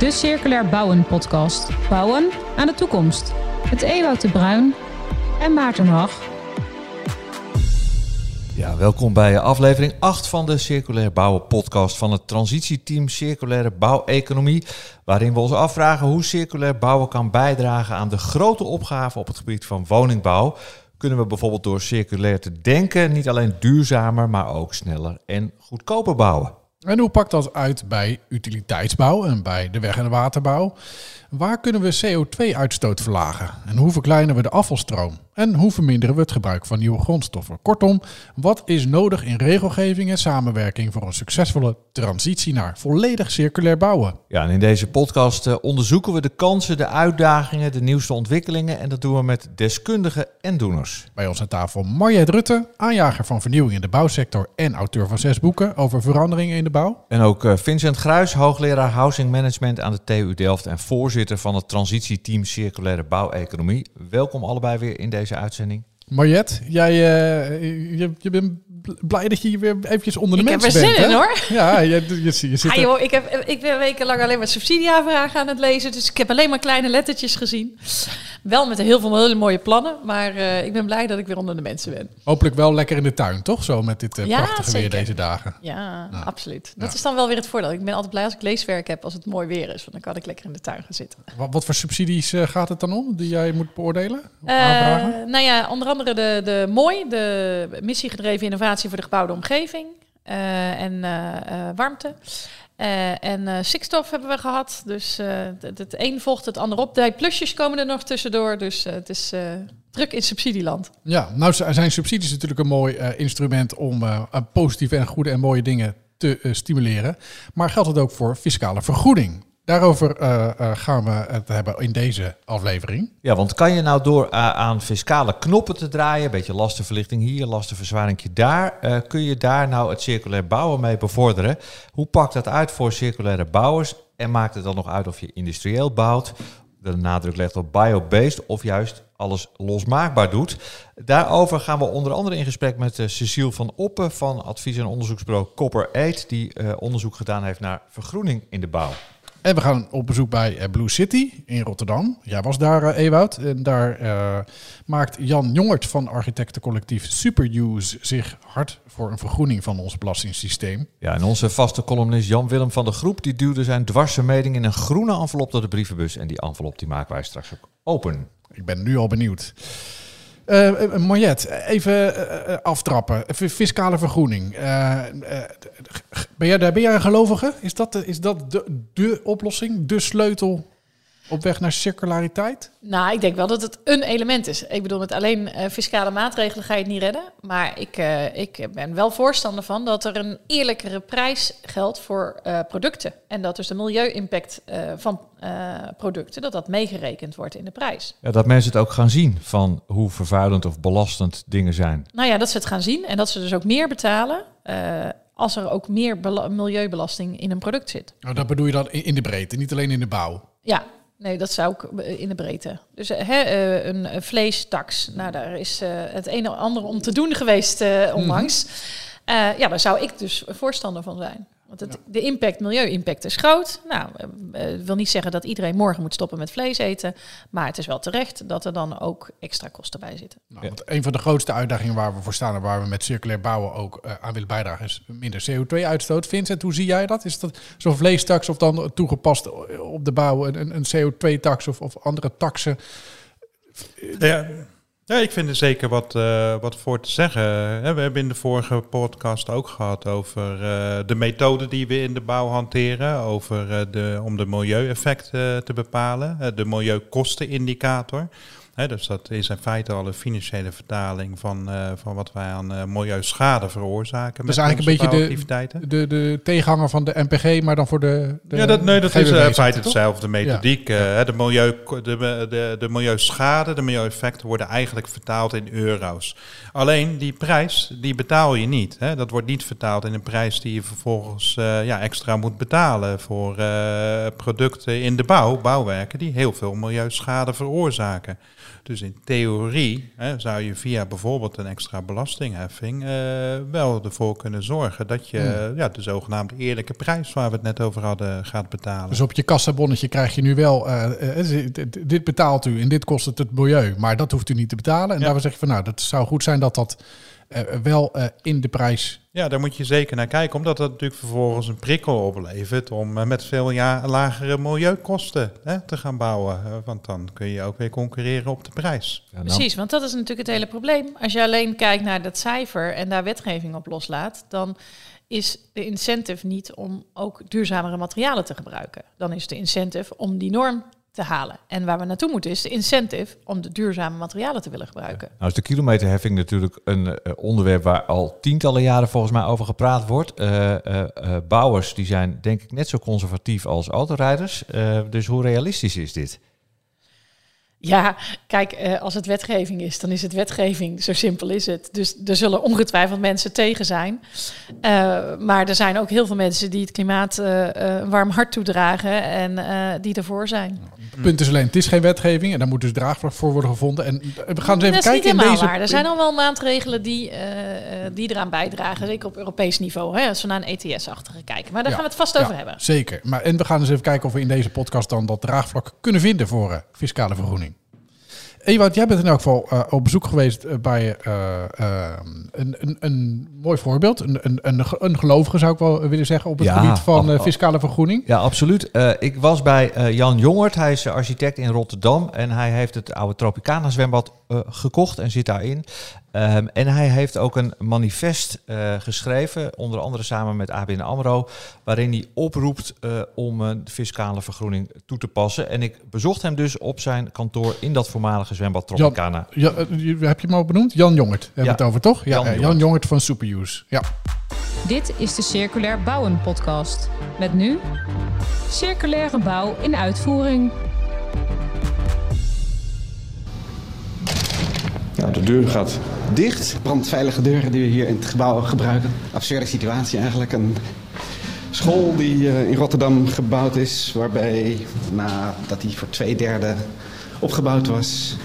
de Circulair Bouwen podcast. Bouwen aan de toekomst. Met Ewout de Bruin en Maarten Hag. Ja, welkom bij aflevering 8 van de Circulair Bouwen podcast van het transitieteam Circulaire Bouweconomie. Waarin we ons afvragen hoe circulair bouwen kan bijdragen aan de grote opgaven op het gebied van woningbouw. Kunnen we bijvoorbeeld door circulair te denken niet alleen duurzamer, maar ook sneller en goedkoper bouwen? En hoe pakt dat uit bij utiliteitsbouw en bij de weg- en waterbouw? Waar kunnen we CO2-uitstoot verlagen? En hoe verkleinen we de afvalstroom? En hoe verminderen we het gebruik van nieuwe grondstoffen? Kortom, wat is nodig in regelgeving en samenwerking voor een succesvolle transitie naar volledig circulair bouwen? Ja, en in deze podcast eh, onderzoeken we de kansen, de uitdagingen, de nieuwste ontwikkelingen. En dat doen we met deskundigen en doeners. Bij ons aan tafel Mariette Rutte, aanjager van vernieuwing in de bouwsector en auteur van zes boeken over veranderingen in de bouw. En ook eh, Vincent Gruis, hoogleraar Housing Management aan de TU Delft en voorzitter van het transitieteam Circulaire Bouweconomie. Welkom allebei weer in deze uitzending. Mariette, jij uh, je, je bent blij dat je hier weer eventjes onder de ik mensen bent. Ik heb er zin in hoor. Ja, je, je, je, je zit ah, joh, ik, heb, ik ben wekenlang alleen maar subsidieaanvragen aan het lezen. Dus ik heb alleen maar kleine lettertjes gezien. Wel met heel veel hele mooie plannen. Maar uh, ik ben blij dat ik weer onder de mensen ben. Hopelijk wel lekker in de tuin, toch? Zo met dit uh, ja, prachtige zeker. weer deze dagen. Ja, nou, absoluut. Dat ja. is dan wel weer het voordeel. Ik ben altijd blij als ik leeswerk heb als het mooi weer is. Want dan kan ik lekker in de tuin gaan zitten. Wat, wat voor subsidies uh, gaat het dan om die jij moet beoordelen? nou ja, onder andere de, de MOI, de missiegedreven innovatie voor de gebouwde omgeving. en warmte. Uh, en uh, stikstof hebben we gehad. Dus uh, het, het een volgt het ander op. De plusjes komen er nog tussendoor. Dus het is druk in subsidieland. Ja, nou zijn subsidies natuurlijk een mooi instrument om positieve en goede en mooie dingen te stimuleren. Maar geldt het ook voor fiscale vergoeding? Daarover uh, uh, gaan we het hebben in deze aflevering. Ja, want kan je nou door uh, aan fiscale knoppen te draaien, een beetje lastenverlichting hier, lastenverzwaring daar, kun je daar nou het circulair bouwen mee bevorderen? Hoe pakt dat uit voor circulaire bouwers? En maakt het dan nog uit of je industrieel bouwt, de nadruk legt op biobased of juist alles losmaakbaar doet? Daarover gaan we onder andere in gesprek met Cecile van Oppen van advies- en onderzoeksbureau Copper 8, die onderzoek gedaan heeft naar vergroening in de bouw. En we gaan op bezoek bij Blue City in Rotterdam. Jij was daar, uh, Ewout. En daar uh, maakt Jan Jongert van architectencollectief Superuse zich hard voor een vergroening van ons belastingssysteem. Ja, en onze vaste columnist Jan-Willem van de Groep... die duwde zijn dwarsvermeding in een groene envelop door de brievenbus. En die envelop die maken wij straks ook open. Ik ben nu al benieuwd. Uh, Mariette, even uh, aftrappen. Fiscale vergroening. Ben, jij, een gelovige? Is dat, is dat de, de oplossing? De sleutel op weg naar circulariteit? Nou, ik denk wel dat het een element is. Ik bedoel, met alleen uh, fiscale maatregelen ga je het niet redden. Maar ik, uh, ik ben wel voorstander van dat er een eerlijkere prijs geldt voor uh, producten. En dat dus de milieu-impact van producten, dat dat meegerekend wordt in de prijs. Ja, dat mensen het ook gaan zien van hoe vervuilend of belastend dingen zijn. Nou ja, dat ze het gaan zien en dat ze dus ook meer betalen als er ook meer milieubelasting in een product zit. Nou, dat bedoel je dan in de breedte, niet alleen in de bouw? Ja, Nee, dat zou ik in de breedte. Dus hè, een vleestax, nou daar is het een en ander om te doen geweest onlangs. Mm -hmm. uh, ja, daar zou ik dus voorstander van zijn. Want het, de impact, milieu-impact is groot. Nou, uh, wil niet zeggen dat iedereen morgen moet stoppen met vlees eten. Maar het is wel terecht dat er dan ook extra kosten bij zitten. Nou, want een van de grootste uitdagingen waar we voor staan en waar we met circulair bouwen ook uh, aan willen bijdragen, is minder CO2-uitstoot. Vincent, hoe zie jij dat? Is dat zo'n vleestax of dan toegepast op de bouw een, een CO2-tax of, of andere taxen? Ja. Ja, ik vind er zeker wat, uh, wat voor te zeggen. We hebben in de vorige podcast ook gehad over uh, de methode die we in de bouw hanteren. Over de, om de milieueffecten te bepalen. de milieukostenindicator. He, dus dat is in feite al een financiële vertaling van, uh, van wat wij aan uh, milieuschade veroorzaken. Dat is eigenlijk een beetje de, de, de tegenhanger van de MPG, maar dan voor de. de ja, dat, nee, dat is uh, in feite dezelfde methodiek. Ja. Ja. de, milieu, de, de, de milieuschade, de milieueffecten worden eigenlijk vertaald in euro's. Alleen die prijs, die betaal je niet. Hè. Dat wordt niet vertaald in een prijs die je vervolgens ja, extra moet betalen voor producten in de bouw, bouwwerken, die heel veel milieuschade veroorzaken. Dus in theorie hè, zou je via bijvoorbeeld een extra belastingheffing eh, wel ervoor kunnen zorgen dat je ja, de zogenaamde eerlijke prijs waar we het net over hadden gaat betalen. Dus op je kassabonnetje krijg je nu wel, eh, eh, dit- betaalt u en dit kost het het milieu, maar dat hoeft u niet te betalen. En Ja. daarvoor zeg je van nou, dat zou goed zijn dat dat wel eh, in de prijs... Ja, daar moet je zeker naar kijken, omdat dat natuurlijk vervolgens een prikkel oplevert om eh, met veel ja, lagere milieukosten hè, te gaan bouwen. Eh, Want dan kun je ook weer concurreren op de prijs. Ja, nou, Precies, want dat is natuurlijk het hele probleem. Als je alleen kijkt naar dat cijfer en daar wetgeving op loslaat, dan is de incentive niet om ook duurzamere materialen te gebruiken. Dan is de incentive om die norm te halen. En waar we naartoe moeten is de incentive om de duurzame materialen te willen gebruiken. Nou is de kilometerheffing natuurlijk een eh, onderwerp waar al tientallen jaren volgens mij over gepraat wordt. Eh, eh, bouwers die zijn denk ik net zo conservatief als autorijders. Dus hoe realistisch is dit? Ja, kijk, eh, als het wetgeving is, dan is het wetgeving. Zo simpel is het. Dus er zullen ongetwijfeld mensen tegen zijn. Eh, maar er zijn ook heel veel mensen die het klimaat eh, een warm hart toedragen en die ervoor zijn. Het punt is alleen, het is geen wetgeving en daar moet dus draagvlak voor worden gevonden. En we gaan eens even dat is kijken niet in helemaal deze... waar. Er zijn al wel maatregelen die, die eraan bijdragen, zeker op Europees niveau. Hè, als we naar een ETS-achtige kijken. Maar daar Ja, gaan we het vast ja, over hebben. Zeker. Maar, en we gaan eens even kijken of we in deze podcast dan dat draagvlak kunnen vinden voor fiscale vergroening. Ewout, jij bent in elk geval eh, op bezoek geweest eh, bij eh, een, een, een mooi voorbeeld. Een, een, een, een gelovige zou ik wel willen zeggen op het Ja, gebied van fiscale vergroening. Ja, absoluut. Ik was bij Jan Jongert. Hij is architect in Rotterdam. En hij heeft het oude Tropicana zwembad gekocht en zit daarin. Ehm, en hij heeft ook een manifest eh, geschreven, onder andere samen met ABN AMRO, waarin hij oproept eh, om een fiscale vergroening toe te passen. En ik bezocht hem dus op zijn kantoor in dat voormalige zwembad Tropicana. Ja, eh, je- heb je hem al benoemd? Jan Jongert hebben we Ja. het over, toch? Ja, Jan eh. Jongert van Superuse. Ja. Dit is de Circulair Bouwen podcast. Met nu circulaire bouw in uitvoering. De deur gaat dicht. brandveilige deuren die we hier in het gebouw gebruiken. Absurde situatie eigenlijk. Een school die eh, in Rotterdam gebouwd is, waarbij nadat die voor twee derde opgebouwd was,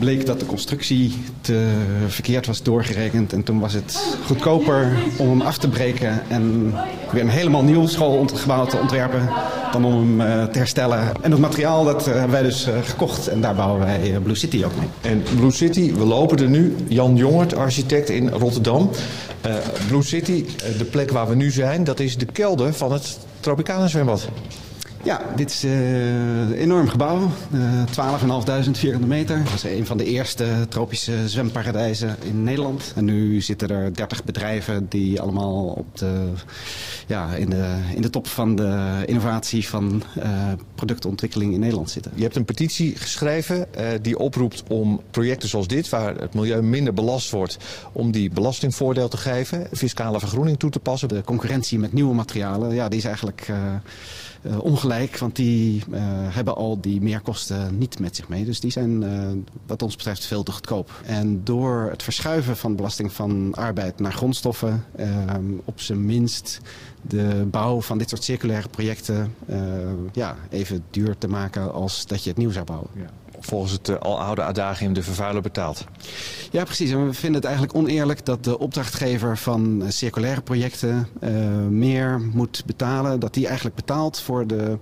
bleek dat de constructie te verkeerd was doorgerekend. En toen was het goedkoper om hem af te breken en weer een helemaal nieuw schoolgebouw te ontwerpen dan om hem eh, te herstellen. En dat materiaal dat eh, hebben wij dus eh, gekocht en daar bouwen wij Blue City ook mee. En Blue City, we lopen er nu. Jan Jongert, architect in Rotterdam. Blue City, de plek waar we nu zijn, dat is de kelder van het Tropicana zwembad. Ja, dit is eh, een enorm gebouw. eh 12.500 vierkante meter. Dat is een van de eerste tropische zwemparadijzen in Nederland. En nu zitten er 30 bedrijven die allemaal op de, ja, in, de, in de top van de innovatie van eh, productontwikkeling in Nederland zitten. Je hebt een petitie geschreven eh, die oproept om projecten zoals dit, waar het milieu minder belast wordt, om die belastingvoordeel te geven, fiscale vergroening toe te passen. De concurrentie met nieuwe materialen, ja, die is eigenlijk eh, eh, ongelijk. Want die eh, hebben al die meerkosten niet met zich mee. Dus die zijn eh, wat ons betreft veel te goedkoop. En door het verschuiven van belasting van arbeid naar grondstoffen... op zijn minst de bouw van dit soort circulaire projecten... ja, even duur te maken als dat je het nieuw zou bouwen. Volgens het uh, aloude adagium de vervuiler betaalt. Ja, precies. En we vinden het eigenlijk oneerlijk dat de opdrachtgever van uh, circulaire projecten uh, meer moet betalen. Dat die eigenlijk betaalt voor de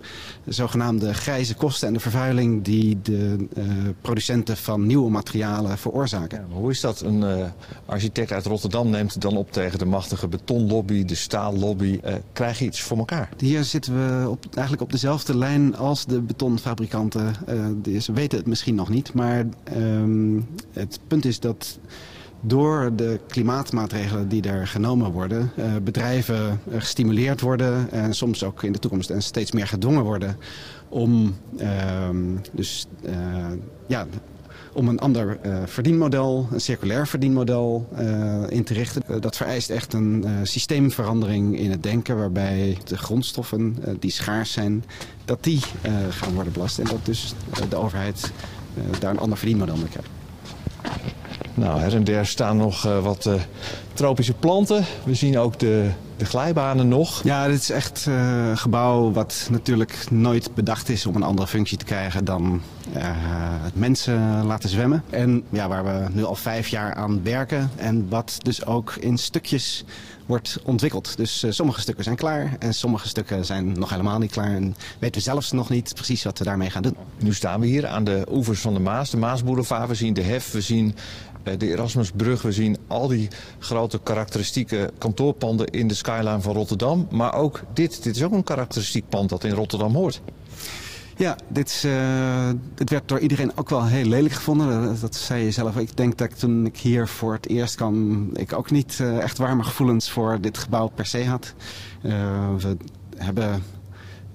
zogenaamde grijze kosten en de vervuiling die de uh, producenten van nieuwe materialen veroorzaken. Ja, hoe is dat? Een uh, architect uit Rotterdam neemt dan op tegen de machtige betonlobby, de staallobby. Krijg je iets voor elkaar? Hier zitten we op, eigenlijk op dezelfde lijn als de betonfabrikanten. Uh, ze weten het misschien nog niet, maar um, het punt is dat door de klimaatmaatregelen die er genomen worden, uh, bedrijven uh, gestimuleerd worden en soms ook in de toekomst en steeds meer gedwongen worden om uh, dus uh, ja, om een ander uh, verdienmodel, een circulair verdienmodel uh, in te richten. Uh, dat vereist echt een systeemverandering in het denken waarbij de grondstoffen die schaars zijn, dat die gaan worden belast en dat dus de overheid daar een ander verdienmodel mee krijgt. Nou, her en der staan nog uh, wat uh, tropische planten. We zien ook de, de glijbanen nog. Ja, dit is echt eh, een gebouw wat natuurlijk nooit bedacht is om een andere functie te krijgen dan het mensen laten zwemmen. En ja, waar we nu al vijf jaar aan werken en wat dus ook in stukjes wordt ontwikkeld. Dus uh, sommige stukken zijn klaar en sommige stukken zijn nog helemaal niet klaar. En weten we zelfs nog niet precies wat we daarmee gaan doen. Nu staan we hier aan de oevers van de Maas, de Maasboulevard. We zien de hef, we zien de Erasmusbrug. We zien al die grote karakteristieke kantoorpanden in de skyline van Rotterdam. Maar ook dit, dit is ook een karakteristiek pand dat in Rotterdam hoort. Ja, dit, is, uh, dit werd door iedereen ook wel heel lelijk gevonden. Dat, zei je zelf. Ik denk dat toen ik hier voor het eerst kwam, ik ook niet uh, echt warme gevoelens voor dit gebouw per se had. Uh, we hebben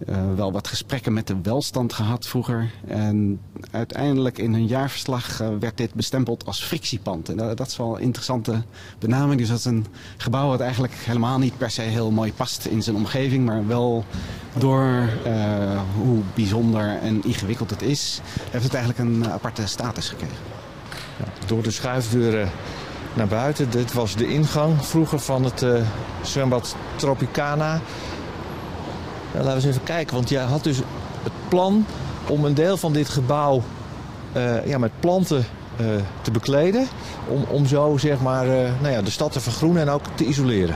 uh, wel wat gesprekken met de welstand gehad vroeger. En uiteindelijk in hun jaarverslag uh, werd dit bestempeld als frictiepand. En dat, is wel een interessante benaming. Dus dat is een gebouw wat eigenlijk helemaal niet per se heel mooi past in zijn omgeving. Maar wel door uh, hoe bijzonder en ingewikkeld het is, heeft het eigenlijk een aparte status gekregen. Door de schuifdeuren naar buiten. Dit was de ingang vroeger van het zwembad Tropicana. Laten we eens even kijken, want jij had dus het plan om een deel van dit gebouw uh, ja, met planten uh, te bekleden. Om, om zo zeg maar, uh, nou ja, de stad te vergroenen en ook te isoleren.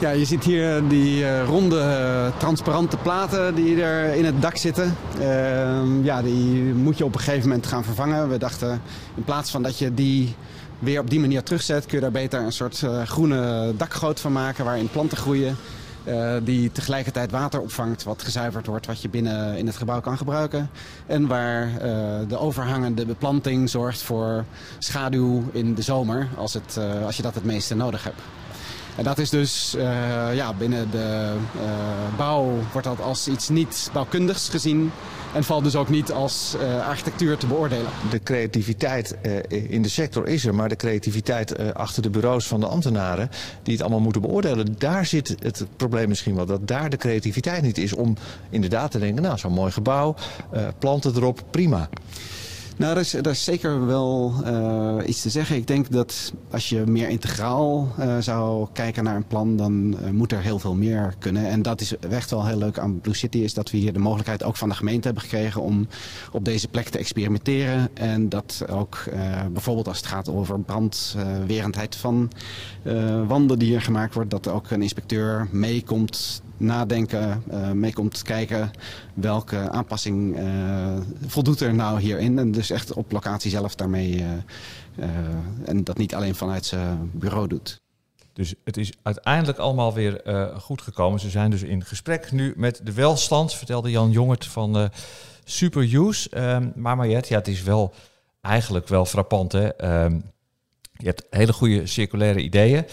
Ja, je ziet hier die ronde transparante platen die er in het dak zitten. Ehm, ja, die moet je op een gegeven moment gaan vervangen. We dachten, in plaats van dat je die weer op die manier terugzet... kun je daar beter een soort groene dakgoot van maken waarin planten groeien. Uh, die tegelijkertijd water opvangt wat gezuiverd wordt, wat je binnen in het gebouw kan gebruiken. En waar uh, de overhangende beplanting zorgt voor schaduw in de zomer, als, het, uh, als je dat het meeste nodig hebt. En dat is dus ja, binnen de bouw wordt dat als iets niet bouwkundigs gezien. En valt dus ook niet als uh, architectuur te beoordelen. De creativiteit uh, in de sector is er, maar de creativiteit uh, achter de bureaus van de ambtenaren die het allemaal moeten beoordelen, daar zit het probleem misschien wel. Dat daar de creativiteit niet is om inderdaad te denken, nou zo'n mooi gebouw, planten erop, prima. Nou, daar is, zeker wel uh, iets te zeggen. Ik denk dat als je meer integraal uh, zou kijken naar een plan, dan uh, moet er heel veel meer kunnen. En dat is echt wel heel leuk aan Blue City, is dat we hier de mogelijkheid ook van de gemeente hebben gekregen om op deze plek te experimenteren. En dat ook bijvoorbeeld als het gaat over brandwerendheid van wanden die hier gemaakt wordt, dat ook een inspecteur meekomt nadenken, uh, mee komt kijken welke aanpassing uh, voldoet er nou hierin. En dus echt op locatie zelf daarmee uh, en dat niet alleen vanuit zijn bureau doet. Dus het is uiteindelijk allemaal weer goed gekomen. Ze zijn dus in gesprek nu met de welstand, vertelde Jan Jongert van Superuse. Um, maar Mariette, ja, het is wel eigenlijk wel frappant. Hè? Um, je hebt hele goede circulaire ideeën.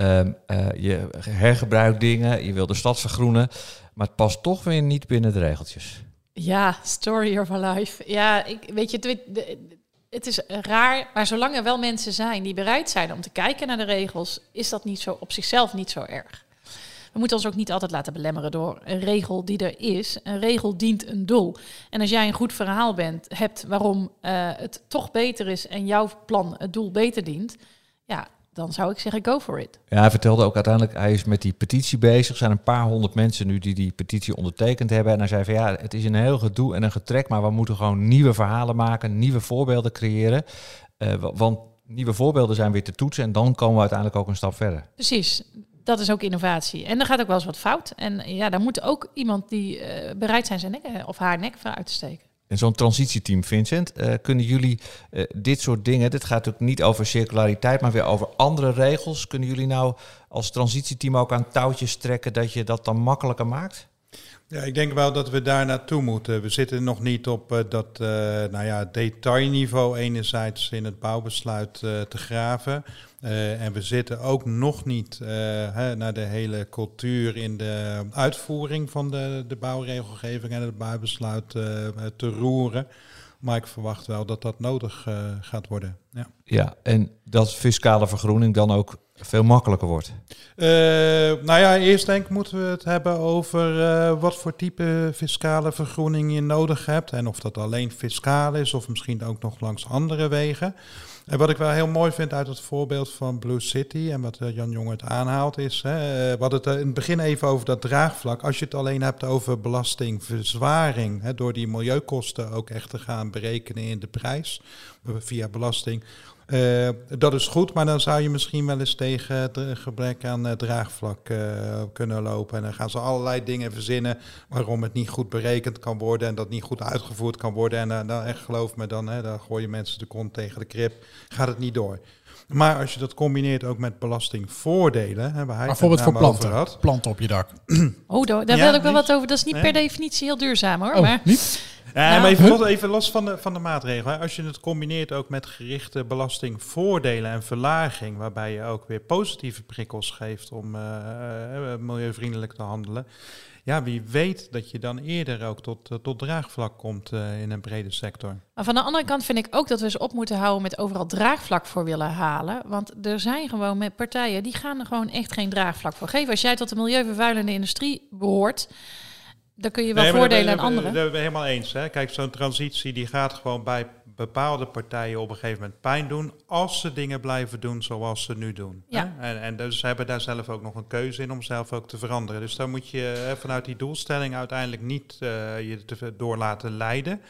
Um, uh, je hergebruikt dingen, je wil de stad vergroenen, maar het past toch weer niet binnen de regeltjes. Ja, story of a life. Ja, ik, weet je, het, het is raar, maar zolang er wel mensen zijn die bereid zijn om te kijken naar de regels, is dat niet zo op zichzelf niet zo erg. We moeten ons ook niet altijd laten belemmeren door een regel die er is. Een regel dient een doel. En als jij een goed verhaal bent, hebt waarom uh, het toch beter is en jouw plan het doel beter dient, ja, dan zou ik zeggen, go for it. Ja, hij vertelde ook uiteindelijk, hij is met die petitie bezig. Er zijn een paar honderd mensen nu die die petitie ondertekend hebben. En hij zei van ja, het is een heel gedoe en een getrek, maar we moeten gewoon nieuwe verhalen maken, nieuwe voorbeelden creëren. Uh, want nieuwe voorbeelden zijn weer te toetsen en dan komen we uiteindelijk ook een stap verder. Precies. Dat is ook innovatie. En er gaat ook wel eens wat fout. En ja, daar moet ook iemand die uh, bereid zijn zijn nek of haar nek voor uit te steken. En zo'n transitieteam, Vincent, uh, kunnen jullie uh, dit soort dingen, dit gaat ook niet over circulariteit, maar weer over andere regels. Kunnen jullie nou als transitieteam ook aan touwtjes trekken dat je dat dan makkelijker maakt? Ja, ik denk wel dat we daar naartoe moeten. We zitten nog niet op uh, dat nou ja, detailniveau enerzijds in het bouwbesluit te graven. En we zitten ook nog niet hè, naar de hele cultuur in de uitvoering van de, de bouwregelgeving en het bouwbesluit te roeren. Maar ik verwacht wel dat dat nodig gaat worden. Ja. ja, en dat fiscale vergroening dan ook veel makkelijker wordt? Uh, nou ja, eerst denk ik moeten we het hebben over uh, wat voor type fiscale vergroening je nodig hebt. En of dat alleen fiscaal is of misschien ook nog langs andere wegen. En wat ik wel heel mooi vind uit het voorbeeld van Blue City en wat eh, Jan Jong het aanhaalt is, hè, eh, hadden het eh, in het begin even over dat draagvlak. Als je het alleen hebt over belastingverzwaring, hè, door die milieukosten ook echt te gaan berekenen in de prijs via belasting, uh, dat is goed, maar dan zou je misschien wel eens tegen het gebrek aan uh, draagvlak kunnen lopen. En dan gaan ze allerlei dingen verzinnen waarom het niet goed berekend kan worden en dat niet goed uitgevoerd kan worden. En dan echt geloof me, dan, hè, dan gooi je mensen de kont tegen de krip, gaat het niet door. Maar als je dat combineert ook met belastingvoordelen, hè, waar hij bijvoorbeeld voor planten, had. planten op je dak. Oh, daar, daar ja, wil ik wel wat over. Dat is niet per definitie heel duurzaam hoor. Oh, maar niet? Ja, nou, maar even los, even los, van, de, van de maatregelen. Als je het combineert ook met gerichte belastingvoordelen en verlaging, waarbij je ook weer positieve prikkels geeft om uh, uh, milieuvriendelijk te handelen. Ja, wie weet dat je dan eerder ook tot, uh, tot draagvlak komt in een brede sector. Maar van de andere kant vind ik ook dat we eens op moeten houden met overal draagvlak voor willen halen. Want er zijn gewoon met partijen die gaan er gewoon echt geen draagvlak voor geven. Als jij tot de milieuvervuilende industrie behoort dan kun je wel nee, voordelen aan anderen. Dat zijn we helemaal eens. Hè. Kijk, zo'n transitie die gaat gewoon bij bepaalde partijen op een gegeven moment pijn doen als ze dingen blijven doen zoals ze nu doen. Ja. Hè? En, en dus ze hebben daar zelf ook nog een keuze in om zelf ook te veranderen. Dus dan moet je vanuit die doelstelling uiteindelijk niet uh, je te door laten leiden.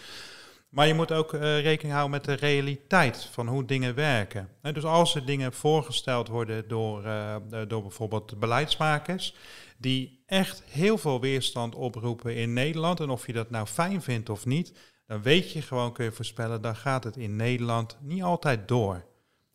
Maar je moet ook uh, rekening houden met de realiteit van hoe dingen werken. En dus als er dingen voorgesteld worden door, uh, door bijvoorbeeld beleidsmakers, die echt heel veel weerstand oproepen in Nederland. En of je dat nou fijn vindt of niet, dan weet je gewoon, kun je voorspellen, dan gaat het in Nederland niet altijd door.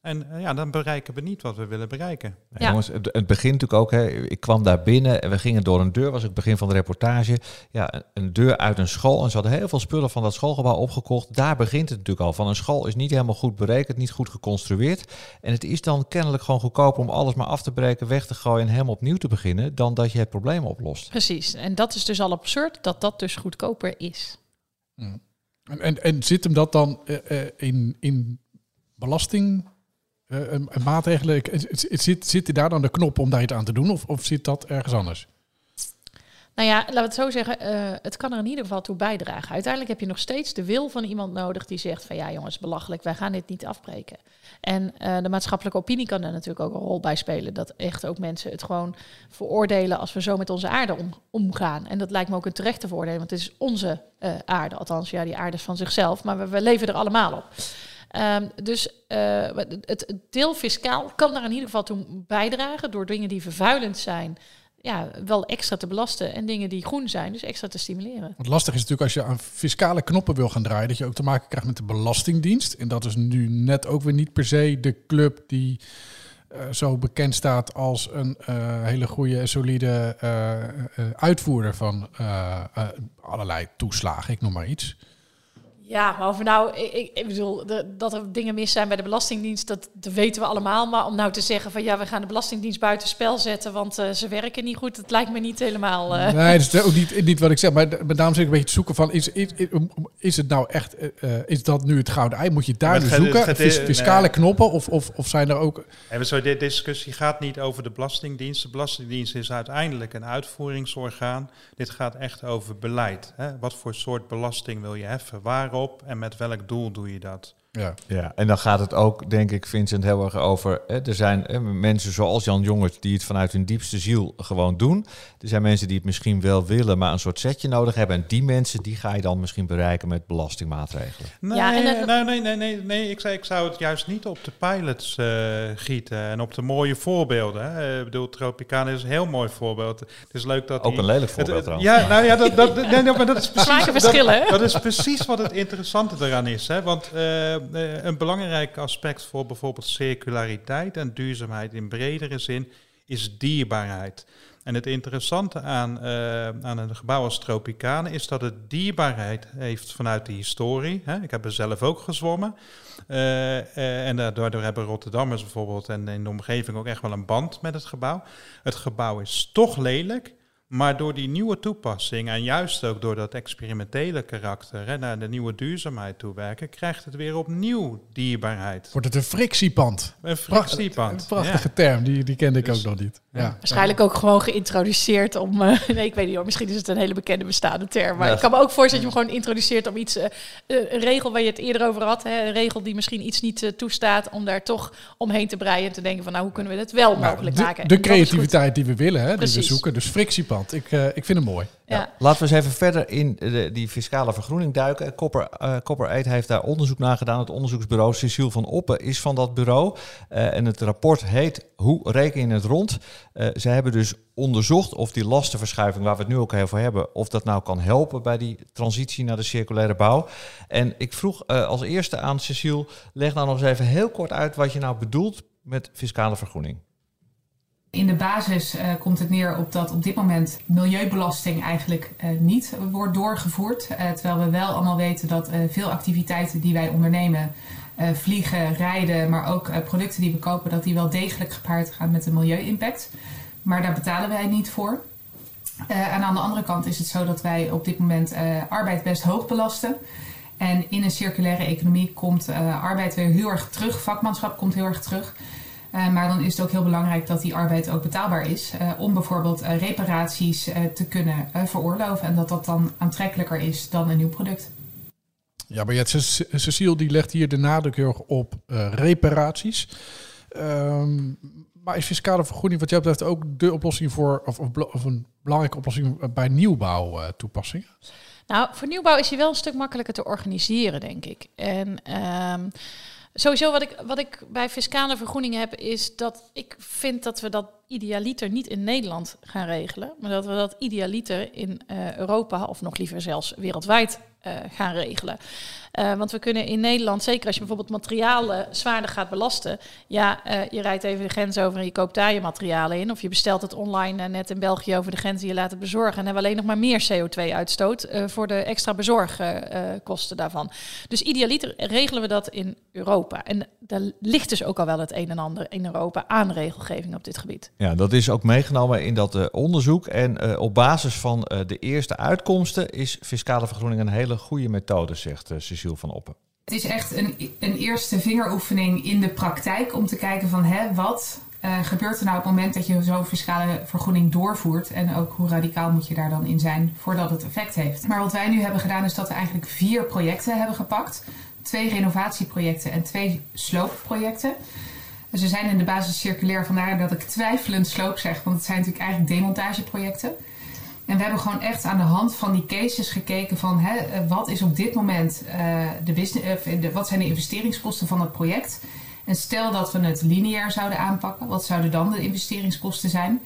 En uh, ja, dan bereiken we niet wat we willen bereiken. Ja. Jongens, het, het, begint natuurlijk ook, hè, ik kwam daar binnen en we gingen door een deur, was het begin van de reportage. Ja, een deur uit een school en ze hadden heel veel spullen van dat schoolgebouw opgekocht. Daar begint het natuurlijk al. Van een school is niet helemaal goed berekend, niet goed geconstrueerd. En het is dan kennelijk gewoon goedkoper om alles maar af te breken, weg te gooien en helemaal opnieuw te beginnen, dan dat je het probleem oplost. Precies, en dat is dus al absurd dat dat dus goedkoper is. Hmm. En, en, en zit hem dat dan uh, uh, in, in belasting? uh, een maatregelen. Zit, zit daar dan de knop om daar iets aan te doen? Of, of zit dat ergens anders? Nou ja, laten we het zo zeggen. Uh, het kan er in ieder geval toe bijdragen. Uiteindelijk heb je nog steeds de wil van iemand nodig die zegt van ja jongens, belachelijk, wij gaan dit niet afbreken. En uh, de maatschappelijke opinie kan er natuurlijk ook een rol bij spelen. Dat echt ook mensen het gewoon veroordelen als we zo met onze aarde om, omgaan. En dat lijkt me ook een terechte voordeel, want het is onze uh, aarde. Althans, ja, die aarde is van zichzelf, maar we, leven er allemaal op. Um, dus het, het deel fiscaal kan daar in ieder geval toe bijdragen door dingen die vervuilend zijn, ja, wel extra te belasten en dingen die groen zijn, dus extra te stimuleren. Wat lastig is natuurlijk als je aan fiscale knoppen wil gaan draaien, dat je ook te maken krijgt met de Belastingdienst. En dat is nu net ook weer niet per se de club die uh, zo bekend staat als een uh, hele goede, solide uh, uitvoerder van allerlei toeslagen, ik noem maar iets. Ja, maar of nou, ik, ik bedoel, de, dat er dingen mis zijn bij de Belastingdienst, dat, dat, weten we allemaal. Maar om nou te zeggen van ja, we gaan de Belastingdienst buiten spel zetten, want uh, ze werken niet goed, dat lijkt me niet helemaal. Uh... Nee, dat is ook niet, niet wat ik zeg. Maar, maar daarom zeg ik een beetje te zoeken van, is, is, is het nou echt, uh, is dat nu het gouden ei? Moet je daar nu zoeken? Gaat, Fis, fiscale nee. knoppen of, of, of zijn er ook... En zo, de discussie gaat niet over de Belastingdienst. De Belastingdienst is uiteindelijk een uitvoeringsorgaan. Dit gaat echt over beleid. Hè? Wat voor soort belasting wil je heffen? En met welk doel doe je dat? Ja. ja, en dan gaat het ook, denk ik, Vincent, heel erg over. Hè, er zijn hè, mensen zoals Jan Jongert die het vanuit hun diepste ziel gewoon doen. Er zijn mensen die het misschien wel willen, maar een soort setje nodig hebben. En die mensen, die ga je dan misschien bereiken met belastingmaatregelen. Nee, ja, en nee, nee, nee, nee, nee. Ik, zei, ik zou het juist niet op de pilots uh, gieten en op de mooie voorbeelden. Hè. Ik bedoel, Tropicana is een heel mooi voorbeeld. Het is leuk dat ook die, een lelijk voorbeeld het, Ja, nou ja, dat, dat, nee, maar dat is precies, verschillen, dat, dat, is precies wat het interessante eraan is. Hè. Want uh, een belangrijk aspect voor bijvoorbeeld circulariteit en duurzaamheid in bredere zin is dierbaarheid. En het interessante aan, uh, aan een gebouw als Tropicane is dat het dierbaarheid heeft vanuit de historie. Hè. Ik heb er zelf ook gezwommen. En daardoor hebben Rotterdammers bijvoorbeeld en in de omgeving ook echt wel een band met het gebouw. Het gebouw is toch lelijk, maar door die nieuwe toepassing en juist ook door dat experimentele karakter hè, naar de nieuwe duurzaamheid toewerken, krijgt het weer opnieuw dierbaarheid. Wordt het een frictiepand? Een frictiepand. Een prachtige ja. term, die, die kende ik dus, ook nog niet. Ja. Waarschijnlijk ook gewoon geïntroduceerd om... eh, nee, ik weet niet hoor. Misschien is het een hele bekende bestaande term. Maar Ja. ik kan me ook voorstellen dat je hem gewoon introduceert om iets... eh, eh, een regel waar je het eerder over had. Hè, een regel die misschien iets niet toestaat... om daar toch omheen te breien en te denken van... nou, hoe kunnen we het wel Nou, mogelijk de, maken? de En creativiteit die we willen, hè, die we zoeken. Dus frictiepand. Ik, eh, ik vind het mooi. Ja. Laten we eens even verder in de, die fiscale vergroening duiken. Copper, eh Copper Aid heeft daar onderzoek naar gedaan. Het onderzoeksbureau Cecile van Oppen is van dat bureau. Eh, en het rapport heet Hoe reken je het rond? Eh ze hebben dus onderzocht of die lastenverschuiving, waar we het nu ook heel voor hebben, of dat nou kan helpen bij die transitie naar de circulaire bouw. En ik vroeg eh, als eerste aan Cecile, leg nou nog eens even heel kort uit wat je nou bedoelt met fiscale vergroening. In de basis eh, komt het neer op dat op dit moment milieubelasting eigenlijk eh, niet wordt doorgevoerd. Eh, terwijl we wel allemaal weten dat veel activiteiten die wij ondernemen, vliegen, rijden, maar ook producten die we kopen, dat die wel degelijk gepaard gaan met een milieu-impact. Maar daar betalen wij niet voor. En aan de andere kant is het zo dat wij op dit moment arbeid best hoog belasten. En in een circulaire economie komt arbeid weer heel erg terug, vakmanschap komt heel erg terug. Eh, maar dan is het ook heel belangrijk dat die arbeid ook betaalbaar is. eh, om bijvoorbeeld eh, reparaties eh, te kunnen eh, veroorloven. En dat dat dan aantrekkelijker is dan een nieuw product. Ja, maar ja, Ce- Cecile die legt hier de nadruk heel erg op eh, reparaties. Ehm, maar is fiscale vergoeding wat jij betreft ook de oplossing voor, of, of, een belangrijke oplossing bij nieuwbouw eh, toepassingen? Nou, voor nieuwbouw is hij wel een stuk makkelijker te organiseren, denk ik. En ehm, sowieso wat ik, wat ik bij fiscale vergroeningen heb, is dat ik vind dat we dat idealiter niet in Nederland gaan regelen, maar dat we dat idealiter in eh, Europa, of nog liever zelfs wereldwijd, eh, gaan regelen. Eh, want we kunnen in Nederland, zeker als je bijvoorbeeld materialen zwaarder gaat belasten, ja, eh, je rijdt even de grens over en je koopt daar je materialen in, of je bestelt het online eh, net in België over de grens en je laat het bezorgen en hebben we alleen nog maar meer CO2-uitstoot eh, voor de extra bezorgkosten daarvan. Dus idealiter regelen we dat in Europa. En daar ligt dus ook al wel het een en ander in Europa aan regelgeving op dit gebied. Ja, dat is ook meegenomen in dat onderzoek. En op basis van de eerste uitkomsten is fiscale vergroening een hele goede methode, zegt eh, Van Oppen. Het is echt een, een eerste vingeroefening in de praktijk om te kijken van hè, wat eh, gebeurt er nou op het moment dat je zo'n fiscale vergoeding doorvoert en ook hoe radicaal moet je daar dan in zijn voordat het effect heeft. Maar wat wij nu hebben gedaan is dat we eigenlijk vier projecten hebben gepakt. Twee renovatieprojecten en twee sloopprojecten. En ze zijn in de basis circulair, vandaar dat ik twijfelend sloop zeg, want het zijn natuurlijk eigenlijk demontageprojecten. En we hebben gewoon echt aan de hand van die cases gekeken van hè, eh, wat is op dit moment eh, de business, eh, wat zijn de investeringskosten van het project. En stel dat we het lineair zouden aanpakken, wat zouden dan de investeringskosten zijn?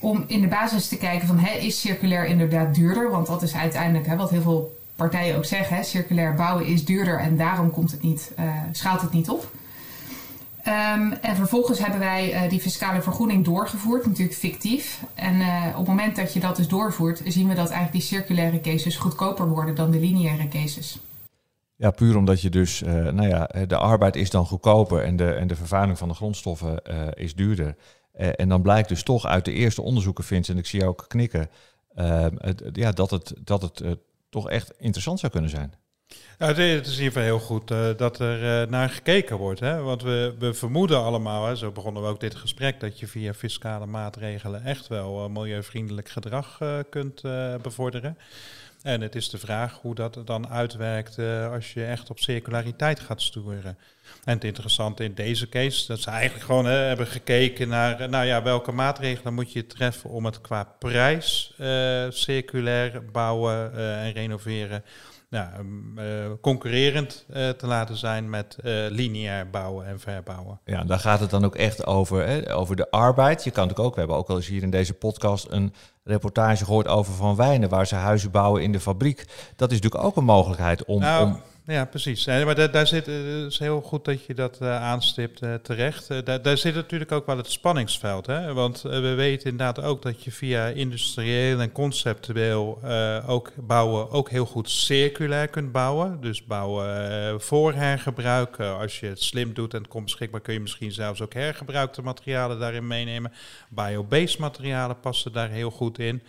Om in de basis te kijken van hè, is circulair inderdaad duurder? Want dat is uiteindelijk hè, wat heel veel partijen ook zeggen. Hè, circulair bouwen is duurder en daarom komt het niet, schaalt het niet op. Ehm, en vervolgens hebben wij eh, die fiscale vergoeding doorgevoerd, natuurlijk fictief. En eh, op het moment dat je dat dus doorvoert, zien we dat eigenlijk die circulaire cases goedkoper worden dan de lineaire cases. Ja, puur omdat je dus, eh, nou ja, de arbeid is dan goedkoper en de, en de vervuiling van de grondstoffen is duurder. En dan blijkt dus toch uit de eerste onderzoeken, Vincent, en ik zie jou ook knikken, eh, het, ja, dat het, dat het toch echt interessant zou kunnen zijn. Ja, het is in ieder geval heel goed eh, dat er eh, naar gekeken wordt. Hè? Want we, we vermoeden allemaal, hè, zo begonnen we ook dit gesprek, dat je via fiscale maatregelen echt wel eh, milieuvriendelijk gedrag kunt bevorderen. En het is de vraag hoe dat dan uitwerkt als je echt op circulariteit gaat sturen. En het interessante in deze case, dat ze eigenlijk gewoon hè, hebben gekeken naar, nou ja, welke maatregelen moet je treffen om het qua prijs circulair bouwen en renoveren ja, um, eh, concurrerend eh, te laten zijn met eh, lineair bouwen en verbouwen. Ja, daar gaat het dan ook echt over, hè, over de arbeid. Je kan natuurlijk ook, we hebben ook al eens hier in deze podcast een reportage gehoord over Van Wijnen, waar ze huizen bouwen in de fabriek. Dat is natuurlijk ook een mogelijkheid om... Nou, om Ja, precies. Maar daar, daar zit, eh, het is heel goed dat je dat eh, aanstipt eh, terecht. Daar, zit natuurlijk ook wel het spanningsveld. Hè? Want we weten inderdaad ook dat je via industrieel en conceptueel ook bouwen ook heel goed circulair kunt bouwen. Dus bouwen voor hergebruik. Als je het slim doet en het komt beschikbaar, kun je misschien zelfs ook hergebruikte materialen daarin meenemen. Biobased materialen passen daar heel goed in.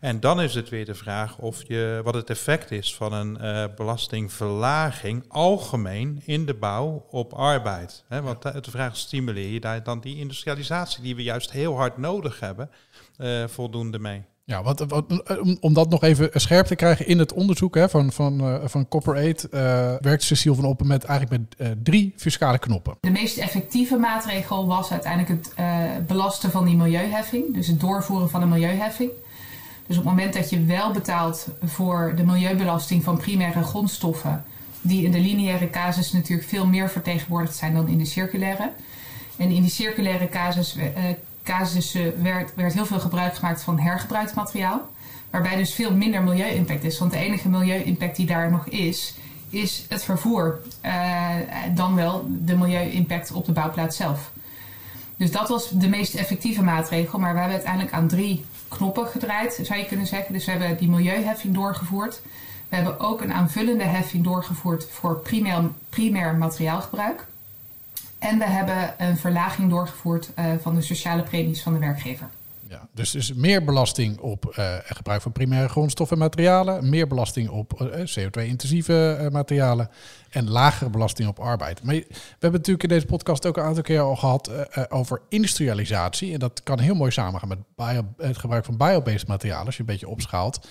En dan is het weer de vraag of je, wat het effect is van een belastingverlaging algemeen in de bouw op arbeid. Hè, want de vraag is, stimuleer je daar dan die industrialisatie die we juist heel hard nodig hebben, uh, voldoende mee? Ja, wat, wat, om, om dat nog even scherp te krijgen in het onderzoek hè, van, van, uh, van Copper 8 uh, werkt Cecile van Oppen met eigenlijk met uh, drie fiscale knoppen. De meest effectieve maatregel was uiteindelijk het belasten van die milieuheffing, dus het doorvoeren van een milieuheffing. Dus op het moment dat je wel betaalt voor de milieubelasting van primaire grondstoffen, die in de lineaire casus natuurlijk veel meer vertegenwoordigd zijn dan in de circulaire. En in die circulaire casus casussen werd, werd heel veel gebruik gemaakt van hergebruikt materiaal. Waarbij dus veel minder milieu-impact is. Want de enige milieu-impact die daar nog is, is het vervoer. Uh, dan wel de milieu-impact op de bouwplaats zelf. Dus dat was de meest effectieve maatregel. Maar we hebben uiteindelijk aan drie knoppen gedraaid, zou je kunnen zeggen. Dus we hebben die milieuheffing doorgevoerd. We hebben ook een aanvullende heffing doorgevoerd voor primair, primair materiaalgebruik. En we hebben een verlaging doorgevoerd uh, van de sociale premies van de werkgever. Ja, dus, dus meer belasting op uh, gebruik van primaire grondstoffen en materialen, meer belasting op uh, CO2-intensieve materialen en lagere belasting op arbeid. Maar we hebben natuurlijk in deze podcast ook een aantal keer al gehad over industrialisatie. En dat kan heel mooi samengaan met het gebruik van biobased materialen, als je een beetje opschaalt.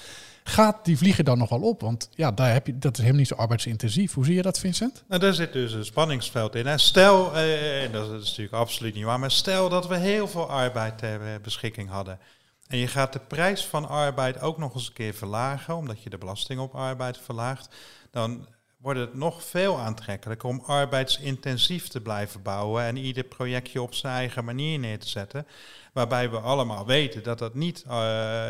Gaat die vliegen dan nog wel op? Want ja, daar heb je, dat is helemaal niet zo arbeidsintensief. Hoe zie je dat, Vincent? Nou, daar zit dus een spanningsveld in. Stel, eh, en dat is natuurlijk absoluut niet waar, maar stel dat we heel veel arbeid ter beschikking hadden. En je gaat de prijs van arbeid ook nog eens een keer verlagen, omdat je de belasting op arbeid verlaagt. Dan wordt het nog veel aantrekkelijker om arbeidsintensief te blijven bouwen en ieder projectje op zijn eigen manier neer te zetten. Waarbij we allemaal weten dat dat niet uh,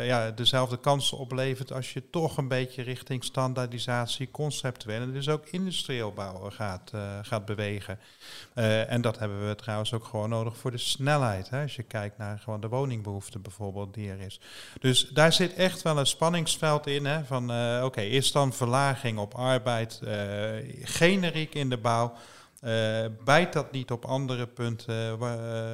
ja, dezelfde kansen oplevert als je toch een beetje richting standaardisatie, conceptueel en dus ook industrieel bouwen gaat, uh, gaat bewegen. Uh, en dat hebben we trouwens ook gewoon nodig voor de snelheid. Hè, als je kijkt naar gewoon de woningbehoefte bijvoorbeeld die er is. Dus daar zit echt wel een spanningsveld in. Hè, van oké, is dan verlaging op arbeid generiek in de bouw? Uh, bijt dat niet op andere punten, uh,